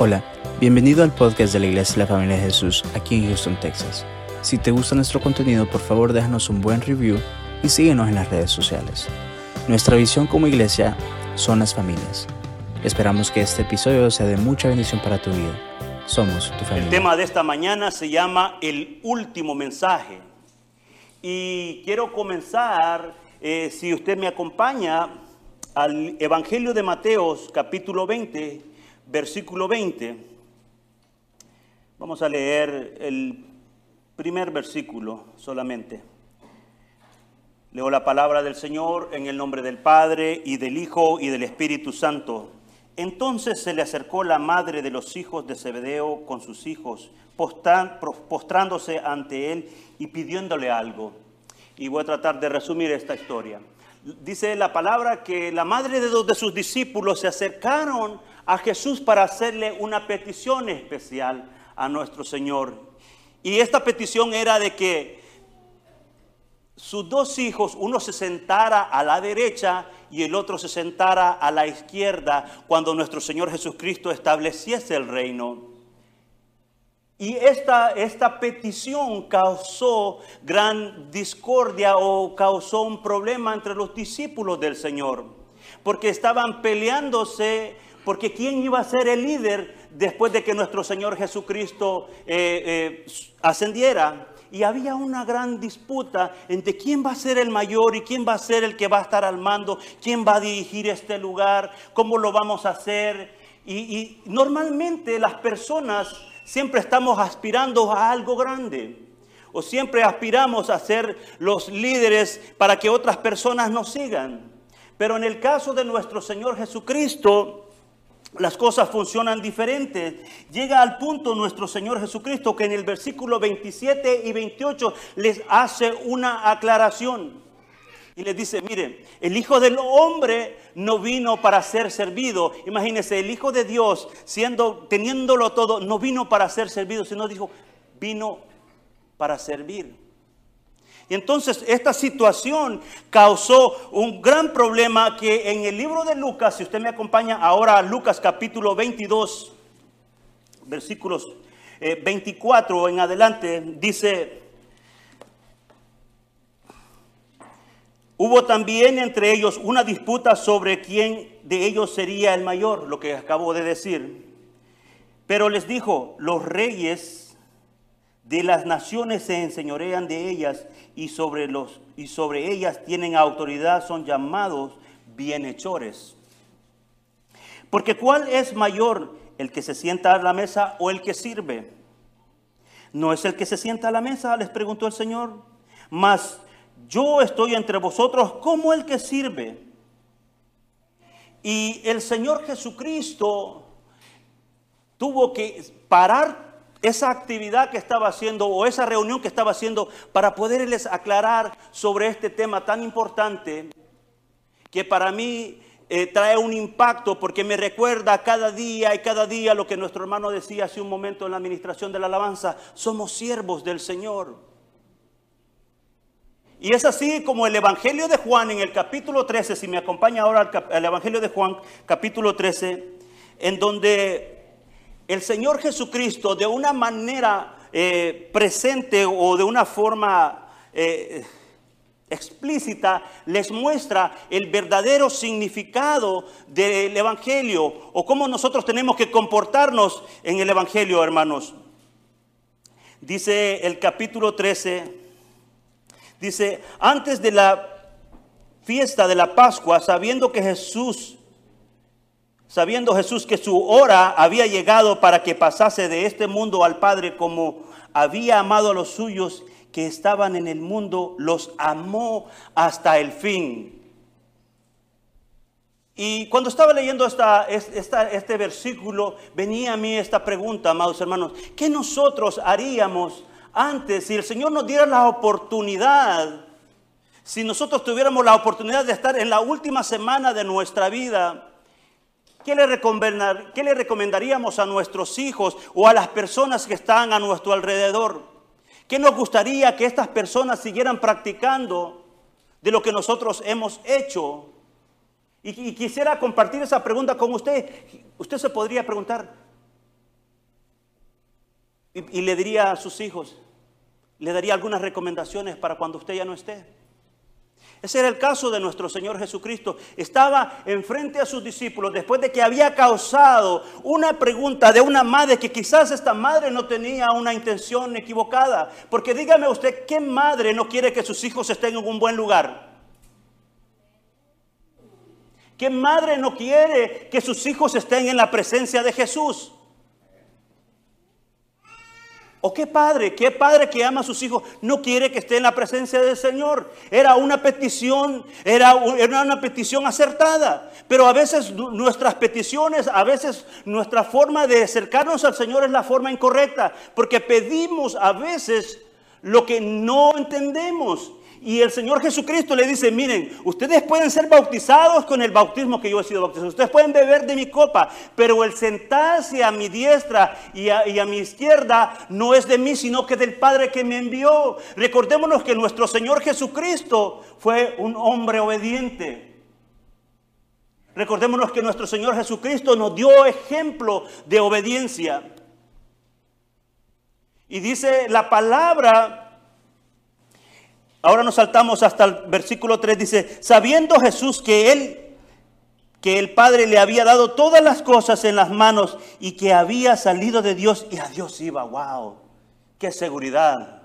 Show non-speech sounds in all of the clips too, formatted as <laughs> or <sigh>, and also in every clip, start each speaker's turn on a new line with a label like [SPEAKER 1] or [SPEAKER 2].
[SPEAKER 1] Hola, bienvenido al podcast de la Iglesia de la Familia de Jesús aquí en Houston, Texas. Si te gusta nuestro contenido, por favor déjanos un buen review y síguenos en las redes sociales. Nuestra visión como iglesia son las familias. Esperamos que este episodio sea de mucha bendición para tu vida. Somos tu familia.
[SPEAKER 2] El tema de esta mañana se llama El último mensaje. Y quiero comenzar, eh, si usted me acompaña, al Evangelio de Mateos, capítulo 20, versículo 20. Vamos a leer el primer versículo solamente. Leo la palabra del Señor en el nombre del Padre y del Hijo y del Espíritu Santo. Entonces se le acercó la madre de los hijos de Zebedeo con sus hijos, postrándose ante él y pidiéndole algo. Y voy a tratar de resumir esta historia. Dice la palabra que la madre de dos de sus discípulos se acercaron a Jesús para hacerle una petición especial a nuestro Señor. Y esta petición era de que sus dos hijos, uno se sentara a la derecha y el otro se sentara a la izquierda cuando nuestro Señor Jesucristo estableciese el reino. Y esta, esta petición causó gran discordia o causó un problema entre los discípulos del Señor, porque estaban peleándose porque ¿quién iba a ser el líder después de que nuestro Señor Jesucristo eh, eh, ascendiera? Y había una gran disputa entre quién va a ser el mayor y quién va a ser el que va a estar al mando, quién va a dirigir este lugar, cómo lo vamos a hacer. Y, y normalmente las personas siempre estamos aspirando a algo grande. O siempre aspiramos a ser los líderes para que otras personas nos sigan. Pero en el caso de nuestro Señor Jesucristo, las cosas funcionan diferentes. Llega al punto nuestro Señor Jesucristo que en el versículo 27 y 28 les hace una aclaración. Y les dice, miren, el Hijo del Hombre no vino para ser servido. Imagínense, el Hijo de Dios, siendo, teniéndolo todo, no vino para ser servido, sino dijo, vino para servir. Y entonces esta situación causó un gran problema que en el libro de Lucas, si usted me acompaña ahora a Lucas capítulo 22, versículos 24 eh, en adelante, dice, hubo también entre ellos una disputa sobre quién de ellos sería el mayor, lo que acabo de decir. Pero les dijo, los reyes de las naciones se enseñorean de ellas y sobre, los, y sobre ellas tienen autoridad, son llamados bienhechores. Porque ¿cuál es mayor, el que se sienta a la mesa o el que sirve? ¿No es el que se sienta a la mesa? Les preguntó el Señor. Mas yo estoy entre vosotros como el que sirve. Y el Señor Jesucristo tuvo que parar esa actividad que estaba haciendo o esa reunión que estaba haciendo para poderles aclarar sobre este tema tan importante que para mí eh, trae un impacto porque me recuerda cada día y cada día lo que nuestro hermano decía hace un momento en la administración de la alabanza, somos siervos del Señor. Y es así como el Evangelio de Juan en el capítulo 13, si me acompaña ahora el Evangelio de Juan capítulo 13, en donde el Señor Jesucristo de una manera eh, presente o de una forma eh, explícita les muestra el verdadero significado del Evangelio o cómo nosotros tenemos que comportarnos en el Evangelio, hermanos. Dice el capítulo 13, dice, antes de la fiesta de la Pascua, sabiendo que Jesús sabiendo Jesús que su hora había llegado para que pasase de este mundo al Padre como había amado a los suyos que estaban en el mundo, los amó hasta el fin. Y cuando estaba leyendo esta, este versículo, venía a mí esta pregunta, amados hermanos, ¿qué nosotros haríamos antes si el Señor nos diera la oportunidad, si nosotros tuviéramos la oportunidad de estar en la última semana de nuestra vida? ¿Qué le, recomendaríamos a nuestros hijos o a las personas que están a nuestro alrededor? ¿Qué nos gustaría que estas personas siguieran practicando de lo que nosotros hemos hecho? Y, quisiera compartir esa pregunta con usted. Usted se podría preguntar, y le diría a sus hijos, le daría algunas recomendaciones para cuando usted ya no esté. Ese era el caso de nuestro Señor Jesucristo. Estaba enfrente a sus discípulos después de que había causado una pregunta de una madre que quizás esta madre no tenía una intención equivocada. Porque dígame usted, ¿qué madre no quiere que sus hijos estén en un buen lugar? ¿Qué madre no quiere que sus hijos estén en la presencia de Jesús? ¿O qué padre, qué padre que ama a sus hijos no quiere que esté en la presencia del Señor? Era una petición, era, una petición acertada. Pero a veces nuestras peticiones, a veces nuestra forma de acercarnos al Señor es la forma incorrecta. Porque pedimos a veces lo que no entendemos. Y el Señor Jesucristo le dice, miren, ustedes pueden ser bautizados con el bautismo que yo he sido bautizado. Ustedes pueden beber de mi copa, pero el sentarse a mi diestra y a, mi izquierda no es de mí, sino que del Padre que me envió. Recordémonos que nuestro Señor Jesucristo fue un hombre obediente. Recordémonos que nuestro Señor Jesucristo nos dio ejemplo de obediencia. Y dice la palabra Ahora nos saltamos hasta el versículo 3, dice, sabiendo Jesús que él, que el Padre le había dado todas las cosas en las manos y que había salido de Dios y a Dios iba, wow, qué seguridad.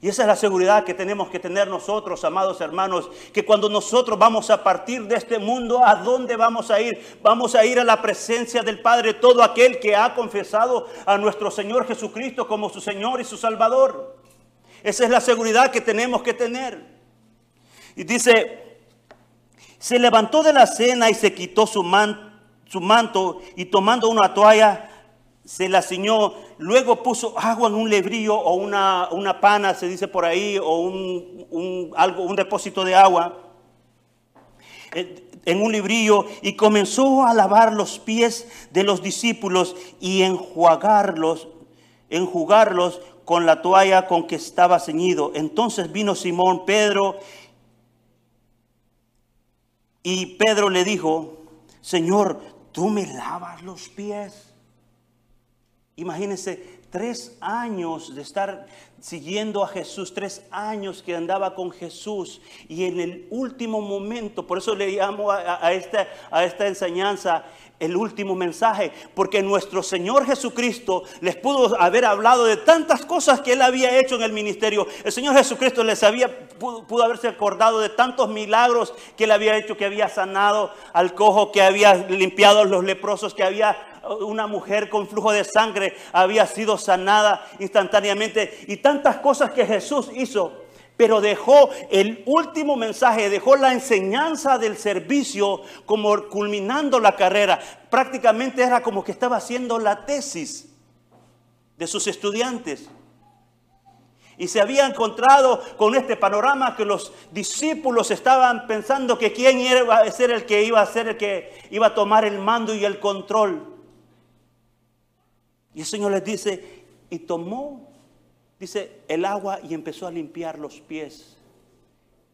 [SPEAKER 2] Y esa es la seguridad que tenemos que tener nosotros, amados hermanos, que cuando nosotros vamos a partir de este mundo, ¿a dónde vamos a ir? Vamos a ir a la presencia del Padre, todo aquel que ha confesado a nuestro Señor Jesucristo como su Señor y su Salvador. Esa es la seguridad que tenemos que tener. Y dice, se levantó de la cena y se quitó su, manto y tomando una toalla se la ciñó. Luego puso agua en un lebrillo o una, una pana, se dice por ahí, o un, algo, un depósito de agua en un librillo y comenzó a lavar los pies de los discípulos y enjuagarlos, enjugarlos con la toalla con que estaba ceñido. Entonces vino Simón Pedro y Pedro le dijo, Señor, ¿tú me lavas los pies? Imagínense, tres años de estar siguiendo a Jesús, tres años que andaba con Jesús y en el último momento, por eso le llamo a, esta, a esta enseñanza, el último mensaje, porque nuestro Señor Jesucristo les pudo haber hablado de tantas cosas que él había hecho en el ministerio. El Señor Jesucristo les había, pudo, haberse acordado de tantos milagros que él había hecho, que había sanado al cojo, que había limpiado a los leprosos, que había una mujer con flujo de sangre había sido sanada instantáneamente y tantas cosas que Jesús hizo pero dejó el último mensaje, dejó la enseñanza del servicio como culminando la carrera. Prácticamente era como que estaba haciendo la tesis de sus estudiantes. Y se había encontrado con este panorama que los discípulos estaban pensando que quién iba a ser el que iba a ser el que iba a tomar el mando y el control. Y el Señor les dice, y tomó dice, el agua y empezó a limpiar los pies.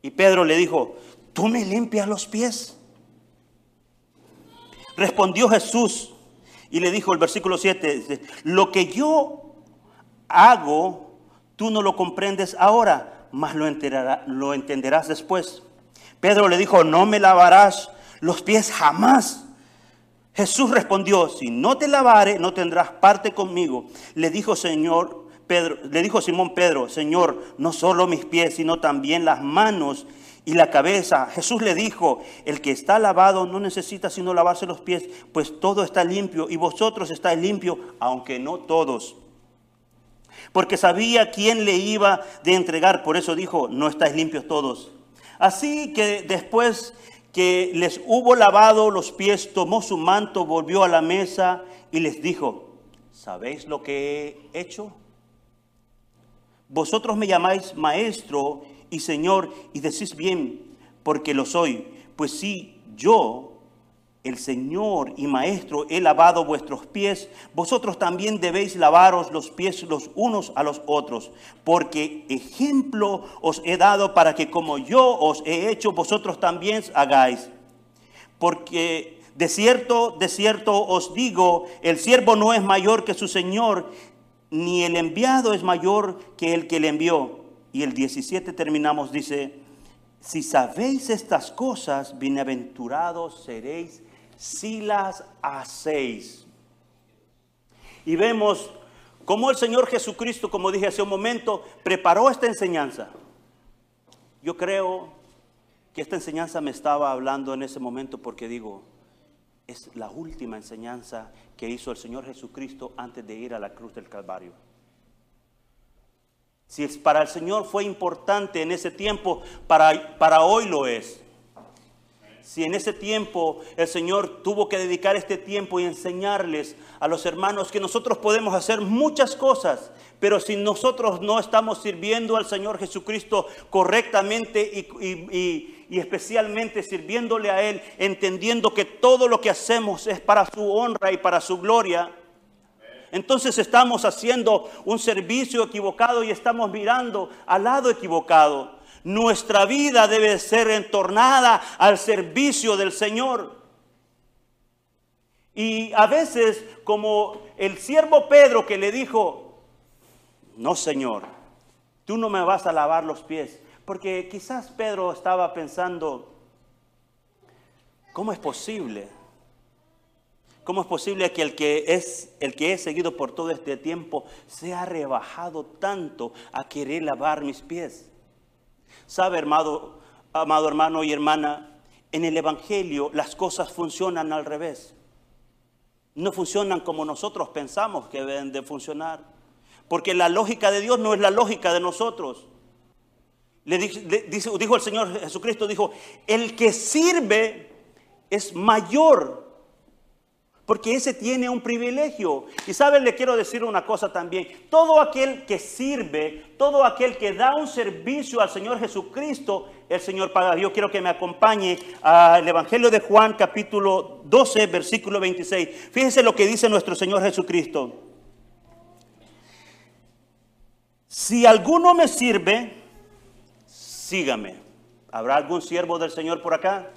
[SPEAKER 2] Y Pedro le dijo, ¿tú me limpias los pies? Respondió Jesús y le dijo el versículo 7, lo que yo hago, tú no lo comprendes ahora, mas lo, lo entenderás después. Pedro le dijo, no me lavarás los pies jamás. Jesús respondió, si no te lavare, no tendrás parte conmigo. Le dijo, Señor, le dijo Simón Pedro, Señor, no solo mis pies, sino también las manos y la cabeza. Jesús le dijo, el que está lavado no necesita sino lavarse los pies, pues todo está limpio y vosotros estáis limpios, aunque no todos. Porque sabía quién le iba de entregar, por eso dijo, no estáis limpios todos. Así que después que les hubo lavado los pies, tomó su manto, volvió a la mesa y les dijo, ¿sabéis lo que he hecho? Vosotros me llamáis maestro y señor y decís bien, porque lo soy. Pues sí, yo, el Señor y Maestro, he lavado vuestros pies, vosotros también debéis lavaros los pies los unos a los otros, porque ejemplo os he dado para que como yo os he hecho, vosotros también hagáis. Porque de cierto, de cierto os digo, el siervo no es mayor que su Señor, ni el enviado es mayor que el que le envió. Y el 17 terminamos, dice, si sabéis estas cosas, bienaventurados seréis si las hacéis. Y vemos cómo el Señor Jesucristo, como dije hace un momento, preparó esta enseñanza. Yo creo que esta enseñanza me estaba hablando en ese momento porque digo, es la última enseñanza que hizo el Señor Jesucristo antes de ir a la cruz del Calvario. Si para el Señor fue importante en ese tiempo, para, para hoy lo es. Si en ese tiempo el Señor tuvo que dedicar este tiempo y enseñarles a los hermanos que nosotros podemos hacer muchas cosas, pero si nosotros no estamos sirviendo al Señor Jesucristo correctamente y especialmente sirviéndole a Él, entendiendo que todo lo que hacemos es para su honra y para su gloria, entonces estamos haciendo un servicio equivocado y estamos mirando al lado equivocado. Nuestra vida debe ser entornada al servicio del Señor. Y a veces, como el siervo Pedro que le dijo, no Señor, tú no me vas a lavar los pies, porque quizás Pedro estaba pensando, ¿cómo es posible? ¿Cómo es posible que el que es el que he seguido por todo este tiempo se ha rebajado tanto a querer lavar mis pies? ¿Sabe, amado, amado hermano y hermana? En el Evangelio las cosas funcionan al revés. No funcionan como nosotros pensamos que deben de funcionar. Porque la lógica de Dios no es la lógica de nosotros. Le dijo, dijo el Señor Jesucristo, dijo, el que sirve es mayor, porque ese tiene un privilegio. Y saben, le quiero decir una cosa también, todo aquel que sirve, todo aquel que da un servicio al Señor Jesucristo, el Señor paga. Yo quiero que me acompañe al Evangelio de Juan capítulo 12, versículo 26. Fíjense lo que dice nuestro Señor Jesucristo. Si alguno me sirve, sígame. ¿Habrá algún siervo del Señor por acá?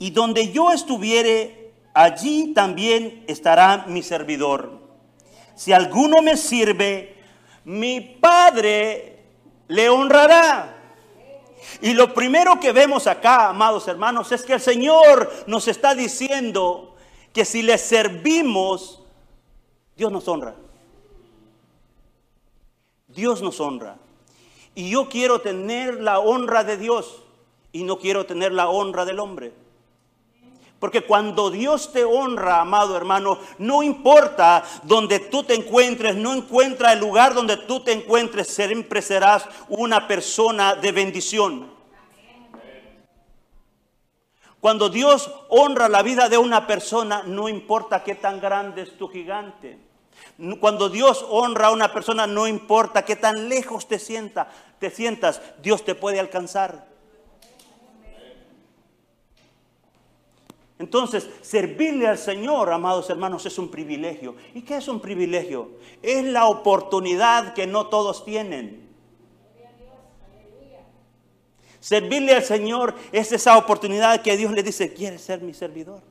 [SPEAKER 2] Y donde yo estuviere, allí también estará mi servidor. Si alguno me sirve, mi Padre le honrará. Y lo primero que vemos acá, amados hermanos, es que el Señor nos está diciendo que si le servimos, Dios nos honra. Dios nos honra. Y yo quiero tener la honra de Dios y no quiero tener la honra del hombre. Porque cuando Dios te honra, amado hermano, no importa donde tú te encuentres, no encuentra el lugar donde tú te encuentres, siempre serás una persona de bendición. Cuando Dios honra la vida de una persona, no importa qué tan grande es tu gigante. Cuando Dios honra a una persona, no importa qué tan lejos te, sienta, te sientas, Dios te puede alcanzar. Entonces, servirle al Señor, amados hermanos, es un privilegio. ¿Y qué es un privilegio? Es la oportunidad que no todos tienen. Servirle al Señor es esa oportunidad que Dios le dice, ¿quieres ser mi servidor?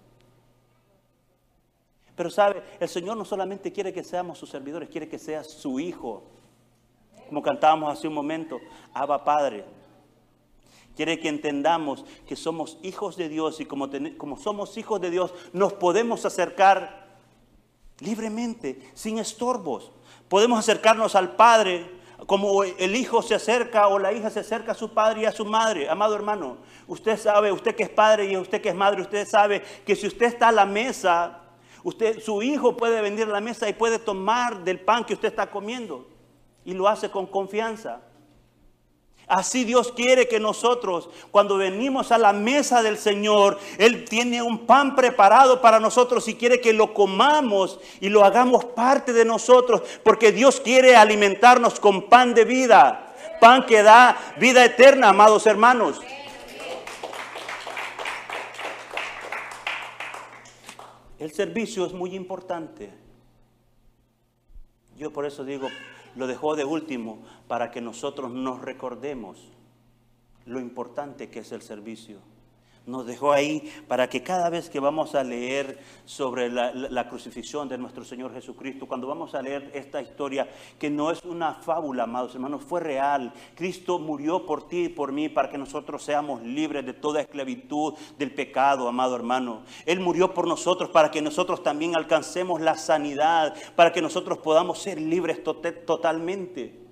[SPEAKER 2] Pero sabe, el Señor no solamente quiere que seamos sus servidores, quiere que seas su hijo. Como cantábamos hace un momento, Abba Padre. Quiere que entendamos que somos hijos de Dios y como, como somos hijos de Dios nos podemos acercar libremente, sin estorbos. Podemos acercarnos al Padre como el hijo se acerca o la hija se acerca a su padre y a su madre. Amado hermano, usted sabe, usted que es padre y usted que es madre, usted sabe que si usted está a la mesa, usted, su hijo puede venir a la mesa y puede tomar del pan que usted está comiendo y lo hace con confianza. Así Dios quiere que nosotros, cuando venimos a la mesa del Señor, Él tiene un pan preparado para nosotros y quiere que lo comamos y lo hagamos parte de nosotros, porque Dios quiere alimentarnos con pan de vida, pan que da vida eterna, amados hermanos. El servicio es muy importante. Yo por eso digo, lo dejó de último para que nosotros nos recordemos lo importante que es el servicio. Nos dejó ahí para que cada vez que vamos a leer sobre la, crucifixión de nuestro Señor Jesucristo, cuando vamos a leer esta historia, que no es una fábula, amados hermanos, fue real. Cristo murió por ti y por mí para que nosotros seamos libres de toda esclavitud del pecado, amado hermano. Él murió por nosotros para que nosotros también alcancemos la sanidad, para que nosotros podamos ser libres totalmente.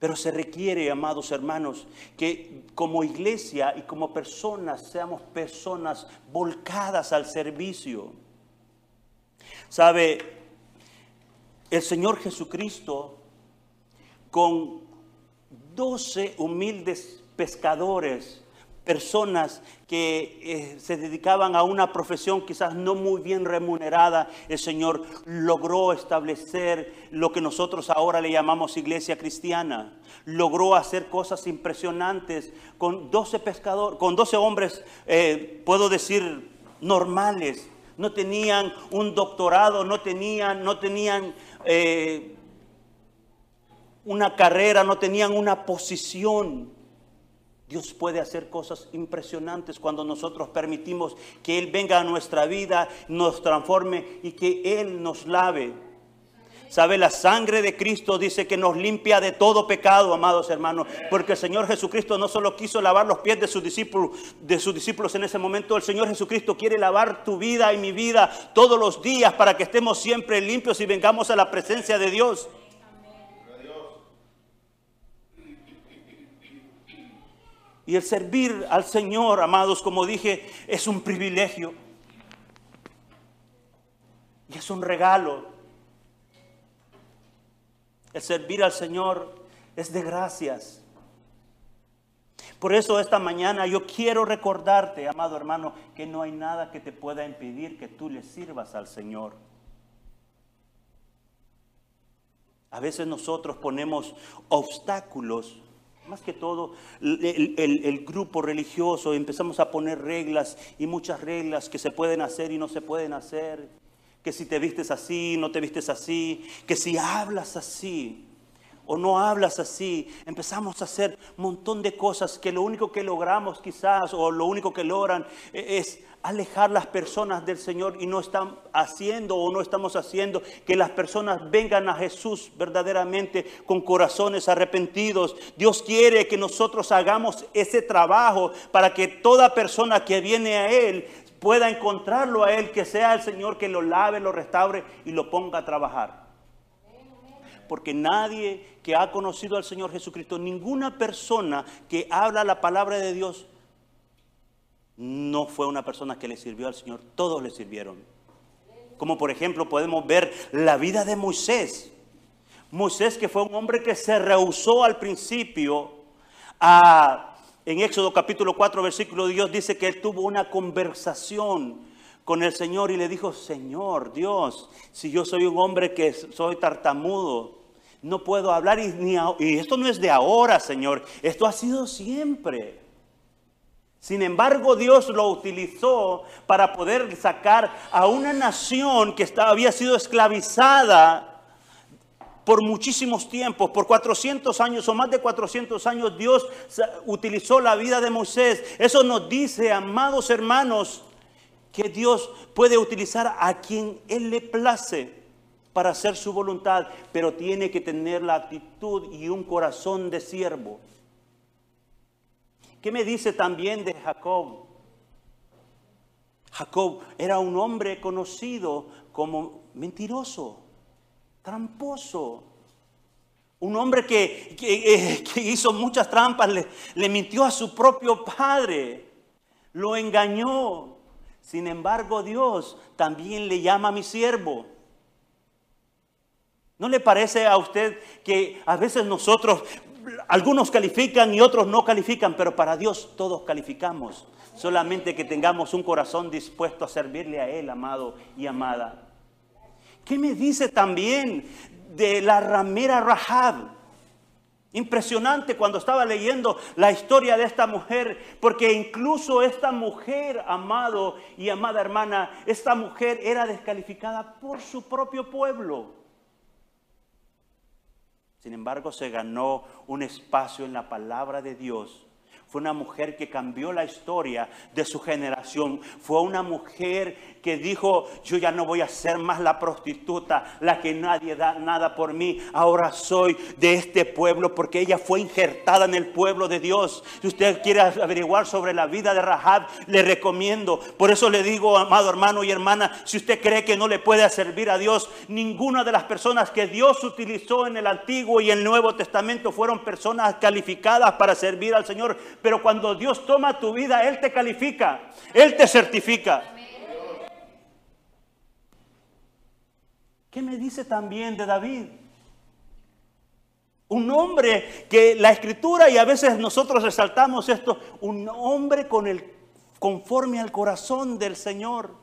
[SPEAKER 2] Pero se requiere, amados hermanos, que como iglesia y como personas seamos personas volcadas al servicio. ¿Sabe? El Señor Jesucristo con doce humildes pescadores personas que eh, se dedicaban a una profesión quizás no muy bien remunerada, el Señor logró establecer lo que nosotros ahora le llamamos iglesia cristiana. Logró hacer cosas impresionantes con 12 pescadores, con 12 hombres, eh, puedo decir, normales. No tenían un doctorado, no tenían, no tenían eh, una carrera, no tenían una posición Dios puede hacer cosas impresionantes cuando nosotros permitimos que Él venga a nuestra vida, nos transforme y que Él nos lave. ¿Sabe? La sangre de Cristo dice que nos limpia de todo pecado, amados hermanos, porque el Señor Jesucristo no solo quiso lavar los pies de sus discípulos, de sus discípulos en ese momento, el Señor Jesucristo quiere lavar tu vida y mi vida todos los días para que estemos siempre limpios y vengamos a la presencia de Dios. Y el servir al Señor, amados, como dije, es un privilegio. Y es un regalo. El servir al Señor es de gracias. Por eso esta mañana yo quiero recordarte, amado hermano, que no hay nada que te pueda impedir que tú le sirvas al Señor. A veces nosotros ponemos obstáculos más que todo el, grupo religioso, empezamos a poner reglas y muchas reglas que se pueden hacer y no se pueden hacer, que si te vistes así, no te vistes así, que si hablas así o no hablas así, empezamos a hacer un montón de cosas que lo único que logramos quizás o lo único que logran e, es alejar las personas del Señor y no están haciendo o no estamos haciendo que las personas vengan a Jesús verdaderamente con corazones arrepentidos. Dios quiere que nosotros hagamos ese trabajo para que toda persona que viene a Él pueda encontrarlo a Él, que sea el Señor que lo lave, lo restaure y lo ponga a trabajar. Porque nadie que ha conocido al Señor Jesucristo, ninguna persona que habla la palabra de Dios, no fue una persona que le sirvió al Señor, todos le sirvieron. Como por ejemplo podemos ver la vida de Moisés. Moisés que fue un hombre que se rehusó al principio a, en Éxodo capítulo 4 versículo Dios dice que él tuvo una conversación con el Señor y le dijo, Señor Dios, si yo soy un hombre que soy tartamudo, no puedo hablar y, esto no es de ahora, Señor, esto ha sido siempre. Sin embargo, Dios lo utilizó para poder sacar a una nación que había sido esclavizada por muchísimos tiempos, por 400 años o más de 400 años, Dios utilizó la vida de Moisés. Eso nos dice, amados hermanos, que Dios puede utilizar a quien Él le place para hacer su voluntad, pero tiene que tener la actitud y un corazón de siervo. ¿Qué me dice también de Jacob? Jacob era un hombre conocido como mentiroso, tramposo. Un hombre que, eh, hizo muchas trampas, le, le mintió a su propio padre, lo engañó. Sin embargo, Dios también le llama a mi siervo. ¿No le parece a usted que a veces nosotros algunos califican y otros no califican, pero para Dios todos calificamos. Solamente que tengamos un corazón dispuesto a servirle a Él, amado y amada. ¿Qué me dice también de la ramera Rahab? Impresionante cuando estaba leyendo la historia de esta mujer, porque incluso esta mujer, amado y amada hermana, esta mujer era descalificada por su propio pueblo. Sin embargo, se ganó un espacio en la palabra de Dios fue una mujer que cambió la historia de su generación. Fue una mujer que dijo, yo ya no voy a ser más la prostituta, la que nadie da nada por mí. Ahora soy de este pueblo porque ella fue injertada en el pueblo de Dios. Si usted quiere averiguar sobre la vida de Rahab, le recomiendo. Por eso le digo, amado hermano y hermana, si usted cree que no le puede servir a Dios, ninguna de las personas que Dios utilizó en el Antiguo y el Nuevo Testamento fueron personas calificadas para servir al Señor pero cuando Dios toma tu vida, Él te califica, Él te certifica. ¿Qué me dice también de David? Un hombre que la escritura, y a veces nosotros resaltamos esto, un hombre con el, conforme al corazón del Señor.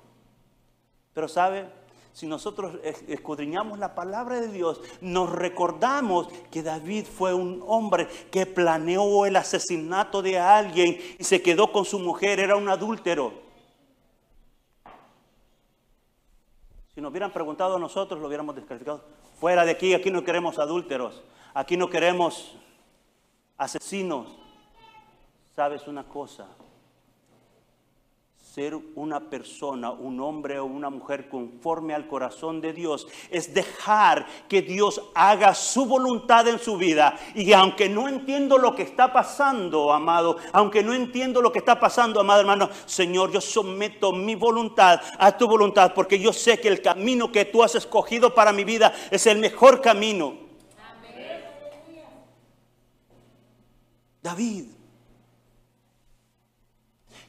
[SPEAKER 2] Pero sabe, si nosotros escudriñamos la palabra de Dios, nos recordamos que David fue un hombre que planeó el asesinato de alguien y se quedó con su mujer, era un adúltero. Si nos hubieran preguntado a nosotros, lo hubiéramos descalificado. Fuera de aquí, aquí no queremos adúlteros, aquí no queremos asesinos. ¿Sabes una cosa? Ser una persona, un hombre o una mujer conforme al corazón de Dios, es dejar que Dios haga su voluntad en su vida. Y aunque no entiendo lo que está pasando, amado, aunque no entiendo lo que está pasando, amado hermano, Señor, yo someto mi voluntad a tu voluntad, porque yo sé que el camino que tú has escogido para mi vida es el mejor camino. David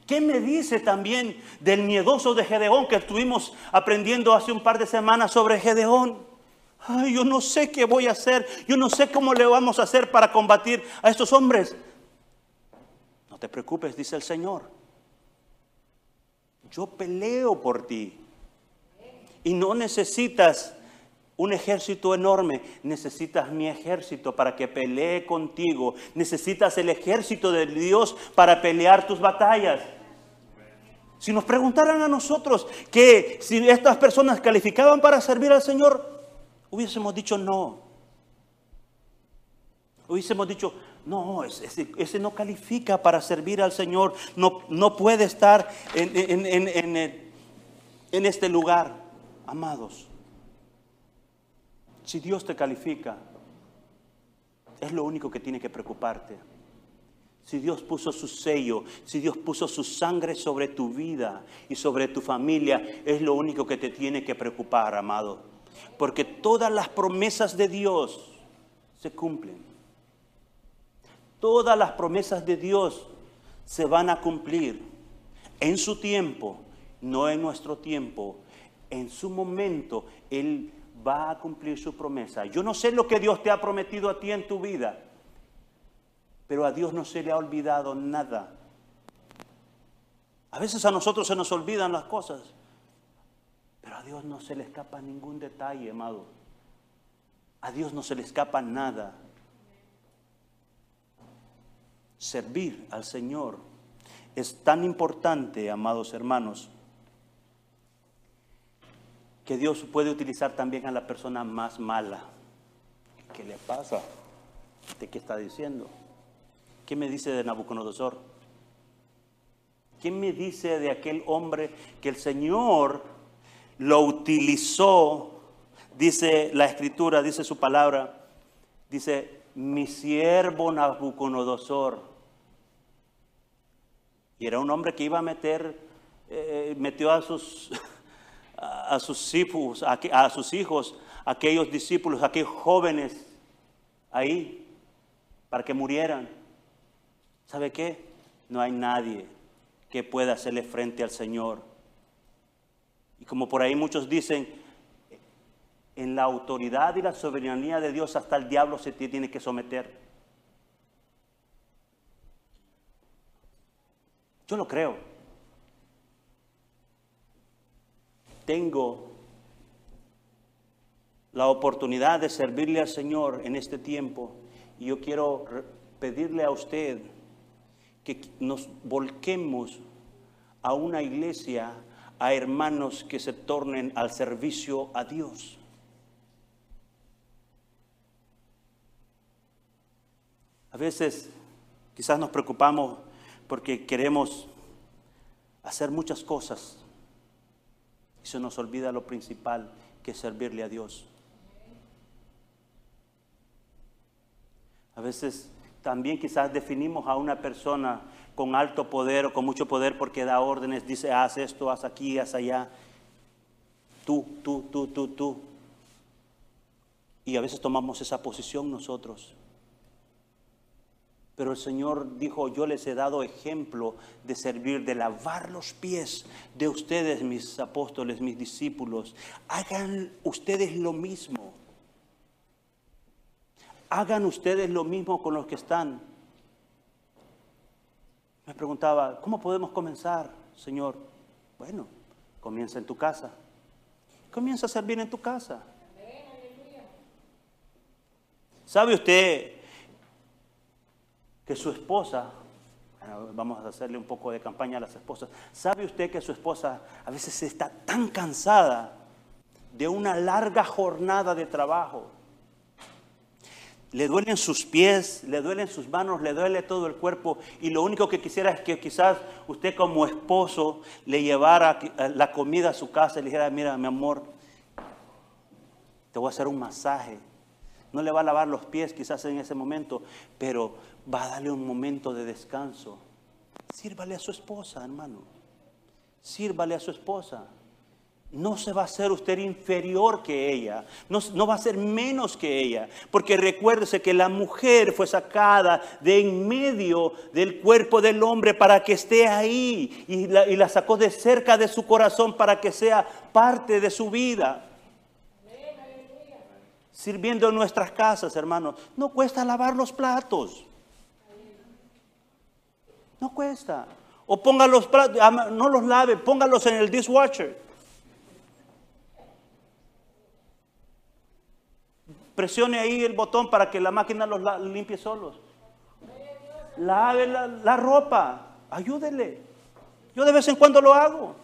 [SPEAKER 2] ¿Qué me dice también del miedoso de Gedeón que estuvimos aprendiendo hace un par de semanas sobre Gedeón? Ay, yo no sé qué voy a hacer, yo no sé cómo le vamos a hacer para combatir a estos hombres. No te preocupes, dice el Señor. Yo peleo por ti. Y no necesitas un ejército enorme, necesitas mi ejército para que pelee contigo. Necesitas el ejército de Dios para pelear tus batallas. Si nos preguntaran a nosotros que si estas personas calificaban para servir al Señor, hubiésemos dicho no. Hubiésemos dicho, no, ese, no califica para servir al Señor, no, no puede estar en, en este lugar, amados. Si Dios te califica, es lo único que tiene que preocuparte si Dios puso su sello, si Dios puso su sangre sobre tu vida y sobre tu familia, es lo único que te tiene que preocupar, amado. Porque todas las promesas de Dios se cumplen. Todas las promesas de Dios se van a cumplir en su tiempo, no en nuestro tiempo. En su momento, Él va a cumplir su promesa. Yo no sé lo que Dios te ha prometido a ti en tu vida. Pero a Dios no se le ha olvidado nada. A veces a nosotros se nos olvidan las cosas, pero a Dios no se le escapa ningún detalle, amado. A Dios no se le escapa nada. Servir al Señor es tan importante, amados hermanos, que Dios puede utilizar también a la persona más mala. ¿Qué le pasa? ¿De qué está diciendo? ¿Qué me dice de Nabucodonosor? ¿Qué me dice de aquel hombre que el Señor lo utilizó? Dice la escritura, dice su palabra, dice, mi siervo Nabucodonosor. Y era un hombre que iba a meter, eh, metió a sus, <laughs> a sus hijos, a, sus hijos, aquellos discípulos, aquellos jóvenes ahí, para que murieran. ¿Sabe qué? No hay nadie que pueda hacerle frente al Señor. Y como por ahí muchos dicen, en la autoridad y la soberanía de Dios hasta el diablo se tiene que someter. Yo lo creo. Tengo la oportunidad de servirle al Señor en este tiempo y yo quiero pedirle a usted que nos volquemos a una iglesia, a hermanos que se tornen al servicio a Dios. veces quizás nos preocupamos porque queremos hacer muchas cosas y se nos olvida lo principal que es servirle a Dios. A veces también quizás definimos a una persona con alto poder o con mucho poder porque da órdenes, dice, haz esto, haz aquí, haz allá. Tú, tú, tú, tú, tú. Y a veces tomamos esa posición nosotros. Pero el Señor dijo, yo les he dado ejemplo de servir, de lavar los pies de ustedes, mis apóstoles, mis discípulos. Hagan ustedes lo mismo. Hagan ustedes lo mismo con los que están. Me preguntaba, ¿cómo podemos comenzar, Señor? Bueno, comienza en tu casa. Comienza a servir en tu casa. ¿Sabe usted que su esposa, vamos a hacerle un poco de campaña a las esposas, ¿sabe usted que su esposa a veces está tan cansada de una larga jornada de trabajo? Le duelen sus pies, le duelen sus manos, le duele todo el cuerpo y lo único que quisiera es que quizás usted como esposo le llevara la comida a su casa y le dijera, mira mi amor, te voy a hacer un masaje. No le va a lavar los pies quizás en ese momento, pero va a darle un momento de descanso. Sírvale a su esposa, hermano. Sírvale a su esposa no se va a hacer usted inferior que ella, no, va a ser menos que ella, porque recuérdese que la mujer fue sacada de en medio del cuerpo del hombre para que esté ahí y la, y la sacó de cerca de su corazón para que sea parte de su vida. Sirviendo en nuestras casas, hermanos, no cuesta lavar los platos. No cuesta. O ponga los platos, no los lave, póngalos en el dishwasher. Presione ahí el botón para que la máquina los limpie solos. Lave la, ropa. Ayúdele. Yo de vez en cuando lo hago.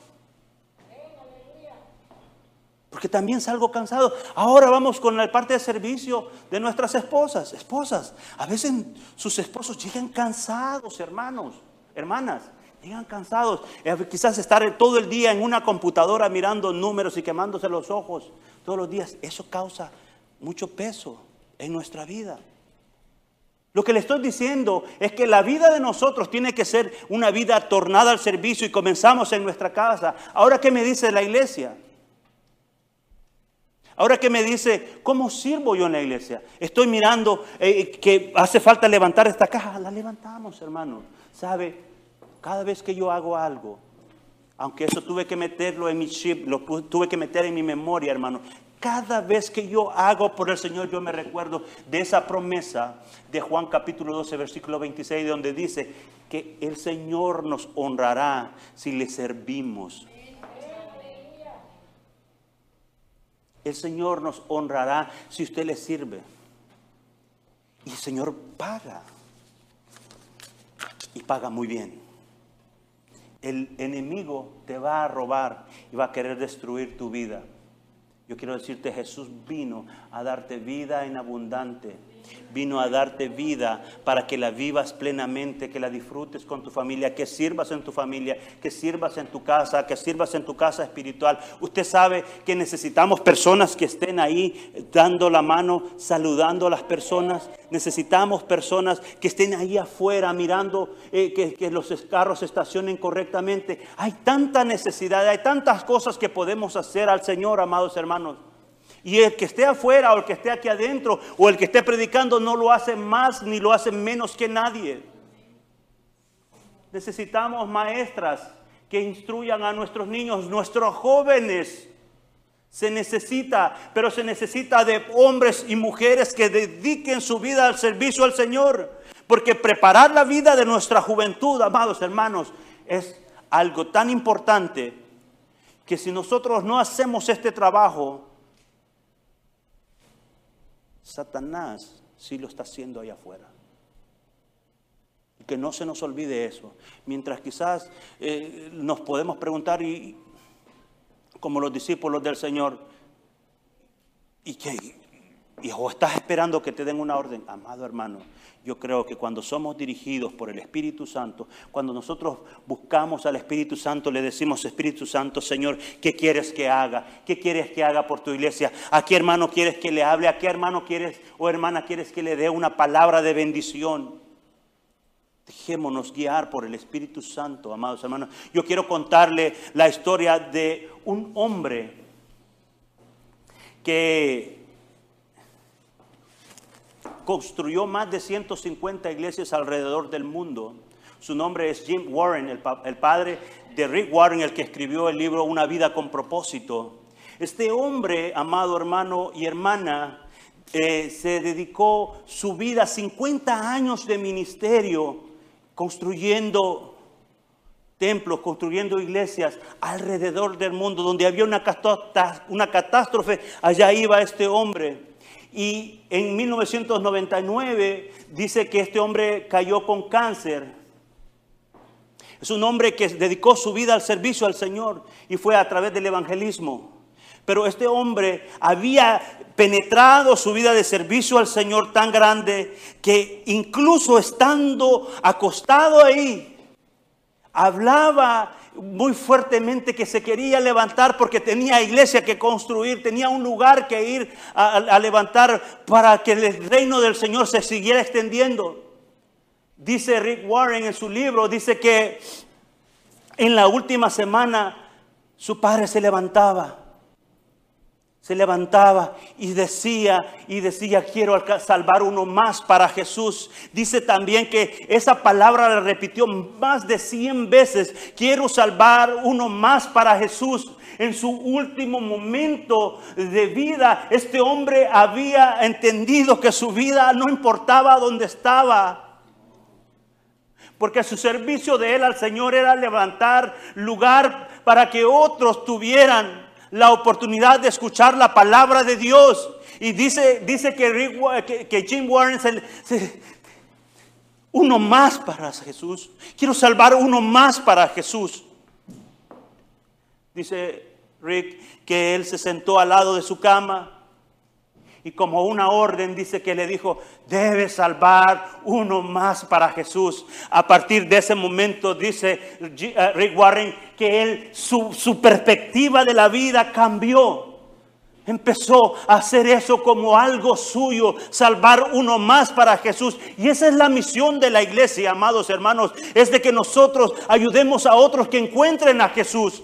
[SPEAKER 2] Porque también salgo cansado. Ahora vamos con la parte de servicio de nuestras esposas. Esposas, a veces sus esposos llegan cansados, hermanos, hermanas. Llegan cansados. Eh, quizás estar todo el día en una computadora mirando números y quemándose los ojos todos los días. Eso causa mucho peso en nuestra vida. Lo que le estoy diciendo es que la vida de nosotros tiene que ser una vida tornada al servicio y comenzamos en nuestra casa. Ahora, ¿qué me dice la iglesia? Ahora ¿qué me dice, ¿cómo sirvo yo en la iglesia? Estoy mirando eh, que hace falta levantar esta caja. La levantamos, hermano. ¿Sabe? Cada vez que yo hago algo, aunque eso tuve que meterlo en mi chip, lo tuve que meter en mi memoria, hermano. Cada vez que yo hago por el Señor, yo me recuerdo de esa promesa de Juan capítulo 12, versículo 26, donde dice que el Señor nos honrará si le servimos. El Señor nos honrará si usted le sirve. Y el Señor paga. Y paga muy bien. El enemigo te va a robar y va a querer destruir tu vida. Yo quiero decirte, Jesús vino a darte vida en abundante vino a darte vida para que la vivas plenamente, que la disfrutes con tu familia, que sirvas en tu familia, que sirvas en tu casa, que sirvas en tu casa espiritual. Usted sabe que necesitamos personas que estén ahí dando la mano, saludando a las personas. Necesitamos personas que estén ahí afuera mirando eh, que, que los carros se estacionen correctamente. Hay tanta necesidad, hay tantas cosas que podemos hacer al Señor, amados hermanos. Y el que esté afuera o el que esté aquí adentro o el que esté predicando no lo hace más ni lo hace menos que nadie. Necesitamos maestras que instruyan a nuestros niños, nuestros jóvenes. Se necesita, pero se necesita de hombres y mujeres que dediquen su vida al servicio al Señor. Porque preparar la vida de nuestra juventud, amados hermanos, es algo tan importante que si nosotros no hacemos este trabajo, Satanás sí lo está haciendo allá afuera. Y que no se nos olvide eso. Mientras quizás eh, nos podemos preguntar, y, como los discípulos del Señor, ¿y qué? Y o estás esperando que te den una orden, amado hermano, yo creo que cuando somos dirigidos por el Espíritu Santo, cuando nosotros buscamos al Espíritu Santo, le decimos, Espíritu Santo, Señor, ¿qué quieres que haga? ¿Qué quieres que haga por tu iglesia? ¿A qué hermano quieres que le hable? ¿A qué hermano quieres o hermana quieres que le dé una palabra de bendición? Dejémonos guiar por el Espíritu Santo, amados hermanos. Yo quiero contarle la historia de un hombre que construyó más de 150 iglesias alrededor del mundo. Su nombre es Jim Warren, el, padre de Rick Warren, el que escribió el libro Una vida con propósito. Este hombre, amado hermano y hermana, eh, se dedicó su vida, 50 años de ministerio, construyendo templos, construyendo iglesias alrededor del mundo, donde había una catástrofe, allá iba este hombre. Y en 1999 dice que este hombre cayó con cáncer. Es un hombre que dedicó su vida al servicio al Señor y fue a través del evangelismo. Pero este hombre había penetrado su vida de servicio al Señor tan grande que incluso estando acostado ahí, hablaba muy fuertemente que se quería levantar porque tenía iglesia que construir, tenía un lugar que ir a, levantar para que el reino del Señor se siguiera extendiendo. Dice Rick Warren en su libro, dice que en la última semana su padre se levantaba se levantaba y decía y decía quiero salvar uno más para Jesús. Dice también que esa palabra la repitió más de 100 veces. Quiero salvar uno más para Jesús. En su último momento de vida, este hombre había entendido que su vida no importaba dónde estaba. Porque su servicio de él al Señor era levantar lugar para que otros tuvieran la oportunidad de escuchar la palabra de Dios. Y dice, dice que, que, Jim Warren uno más para Jesús. Quiero salvar uno más para Jesús. Dice Rick que él se sentó al lado de su cama y como una orden dice que le dijo, debe salvar uno más para Jesús. A partir de ese momento dice eh, Rick Warren que él, su, su perspectiva de la vida cambió. Empezó a hacer eso como algo suyo, salvar uno más para Jesús. Y esa es la misión de la iglesia, amados hermanos, es de que nosotros ayudemos a otros que encuentren a Jesús.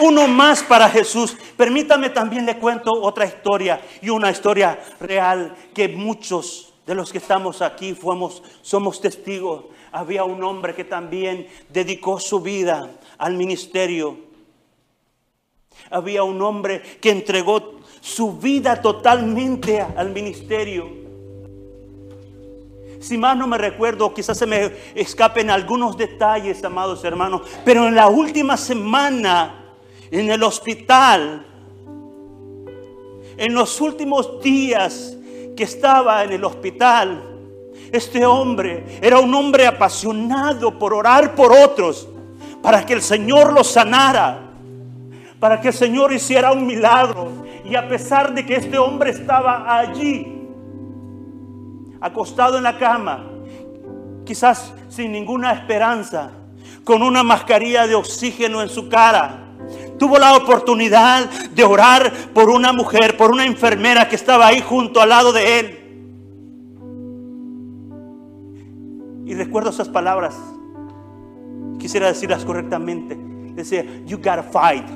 [SPEAKER 2] Uno más para Jesús. Permítame también le cuento otra historia y una historia real que muchos de los que estamos aquí fuimos, somos testigos. Había un hombre que también dedicó su vida al ministerio. Había un hombre que entregó su vida totalmente al ministerio. Si más no me recuerdo, quizás se me escapen algunos detalles, amados hermanos, pero en la última semana en el hospital, en los últimos días que estaba en el hospital, este hombre era un hombre apasionado por orar por otros, para que el Señor lo sanara, para que el Señor hiciera un milagro. Y a pesar de que este hombre estaba allí, acostado en la cama, quizás sin ninguna esperanza, con una mascarilla de oxígeno en su cara, tuvo la oportunidad de orar por una mujer, por una enfermera que estaba ahí junto al lado de él. Y recuerdo esas palabras. Quisiera decirlas correctamente. Decía, you gotta fight.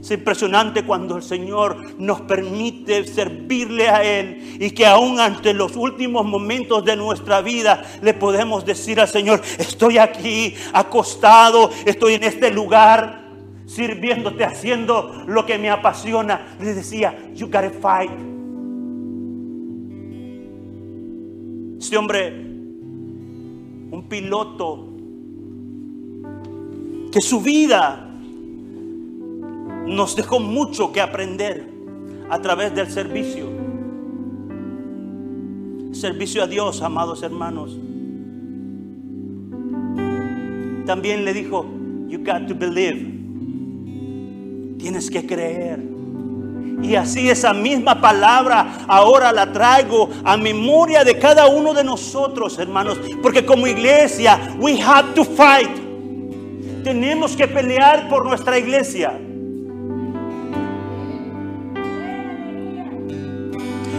[SPEAKER 2] Es impresionante cuando el Señor nos permite servirle a Él y que aún ante los últimos momentos de nuestra vida le podemos decir al Señor, estoy aquí acostado, estoy en este lugar sirviéndote, haciendo lo que me apasiona. Le decía, you gotta fight. Este hombre, un piloto, que su vida nos dejó mucho que aprender a través del servicio. Servicio a Dios, amados hermanos. También le dijo, You got to believe. Tienes que creer. Y así esa misma palabra ahora la traigo a memoria de cada uno de nosotros, hermanos. Porque como iglesia, we have to fight. Tenemos que pelear por nuestra iglesia.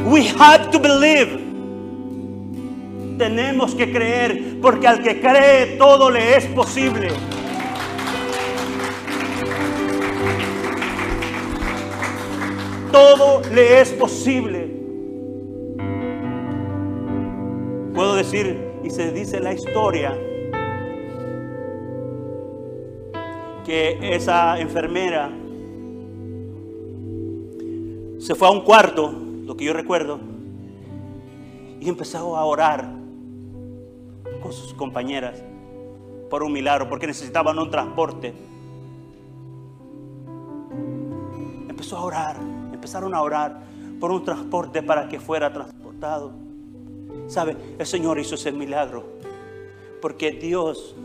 [SPEAKER 2] We have to believe. Tenemos que creer, porque al que cree todo le es posible. Todo le es posible. Puedo decir, y se dice la historia, que esa enfermera se fue a un cuarto, lo que yo recuerdo, y empezó a orar con sus compañeras por un milagro, porque necesitaban un transporte. Empezó a orar, empezaron a orar por un transporte para que fuera transportado. ¿Sabe? El Señor hizo ese milagro, porque Dios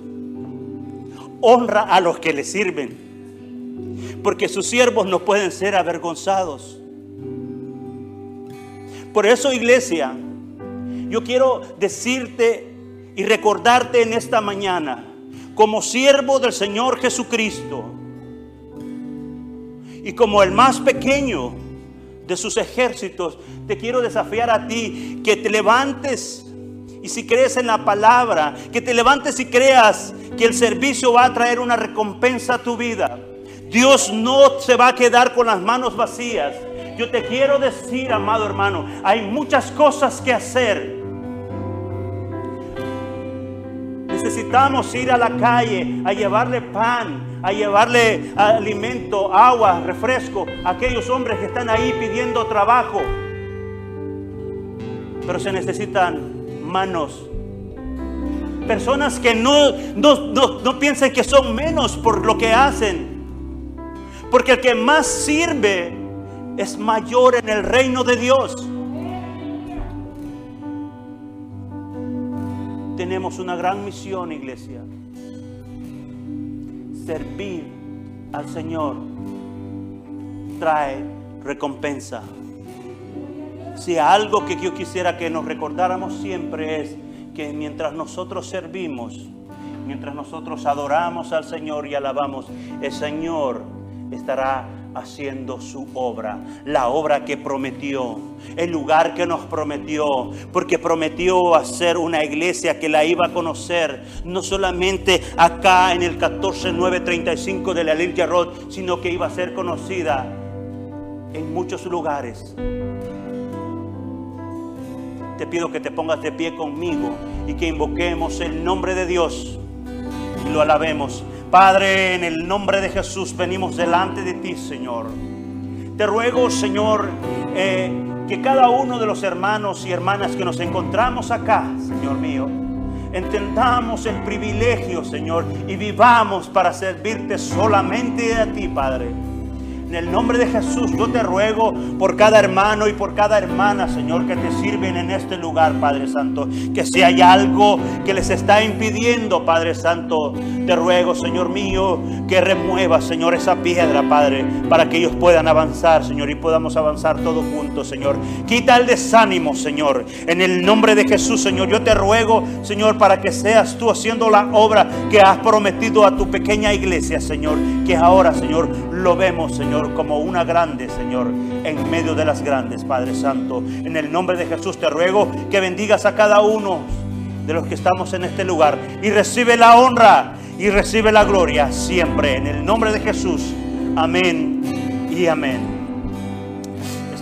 [SPEAKER 2] honra a los que le sirven, porque sus siervos no pueden ser avergonzados. Por eso, iglesia, yo quiero decirte y recordarte en esta mañana, como siervo del Señor Jesucristo y como el más pequeño de sus ejércitos, te quiero desafiar a ti que te levantes y si crees en la palabra, que te levantes y creas que el servicio va a traer una recompensa a tu vida. Dios no se va a quedar con las manos vacías. Yo te quiero decir, amado hermano, hay muchas cosas que hacer. Necesitamos ir a la calle a llevarle pan, a llevarle alimento, agua, refresco a aquellos hombres que están ahí pidiendo trabajo. Pero se necesitan manos. Personas que no, no, no, no piensen que son menos por lo que hacen. Porque el que más sirve es mayor en el reino de Dios. Tenemos una gran misión, iglesia. Servir al Señor trae recompensa. Si algo que yo quisiera que nos recordáramos siempre es que mientras nosotros servimos, mientras nosotros adoramos al Señor y alabamos, el Señor estará haciendo su obra, la obra que prometió, el lugar que nos prometió, porque prometió hacer una iglesia que la iba a conocer, no solamente acá en el 14935 de la Lilia Road, sino que iba a ser conocida en muchos lugares. Te pido que te pongas de pie conmigo y que invoquemos el nombre de Dios y lo alabemos. Padre, en el nombre de Jesús venimos delante de ti, Señor. Te ruego, Señor, eh, que cada uno de los hermanos y hermanas que nos encontramos acá, Señor mío, entendamos el privilegio, Señor, y vivamos para servirte solamente a ti, Padre. En el nombre de Jesús yo te ruego por cada hermano y por cada hermana, Señor, que te sirven en este lugar, Padre Santo. Que si hay algo que les está impidiendo, Padre Santo, te ruego, Señor mío, que remueva, Señor, esa piedra, Padre, para que ellos puedan avanzar, Señor, y podamos avanzar todos juntos, Señor. Quita el desánimo, Señor. En el nombre de Jesús, Señor, yo te ruego, Señor, para que seas tú haciendo la obra que has prometido a tu pequeña iglesia, Señor. Que ahora, Señor, lo vemos, Como una grande, Señor, en medio de las grandes, Padre Santo. En el nombre de Jesús te ruego que bendigas a cada uno de los que estamos en este lugar y recibe la honra y recibe la gloria siempre. En el nombre de Jesús. Amén y amén.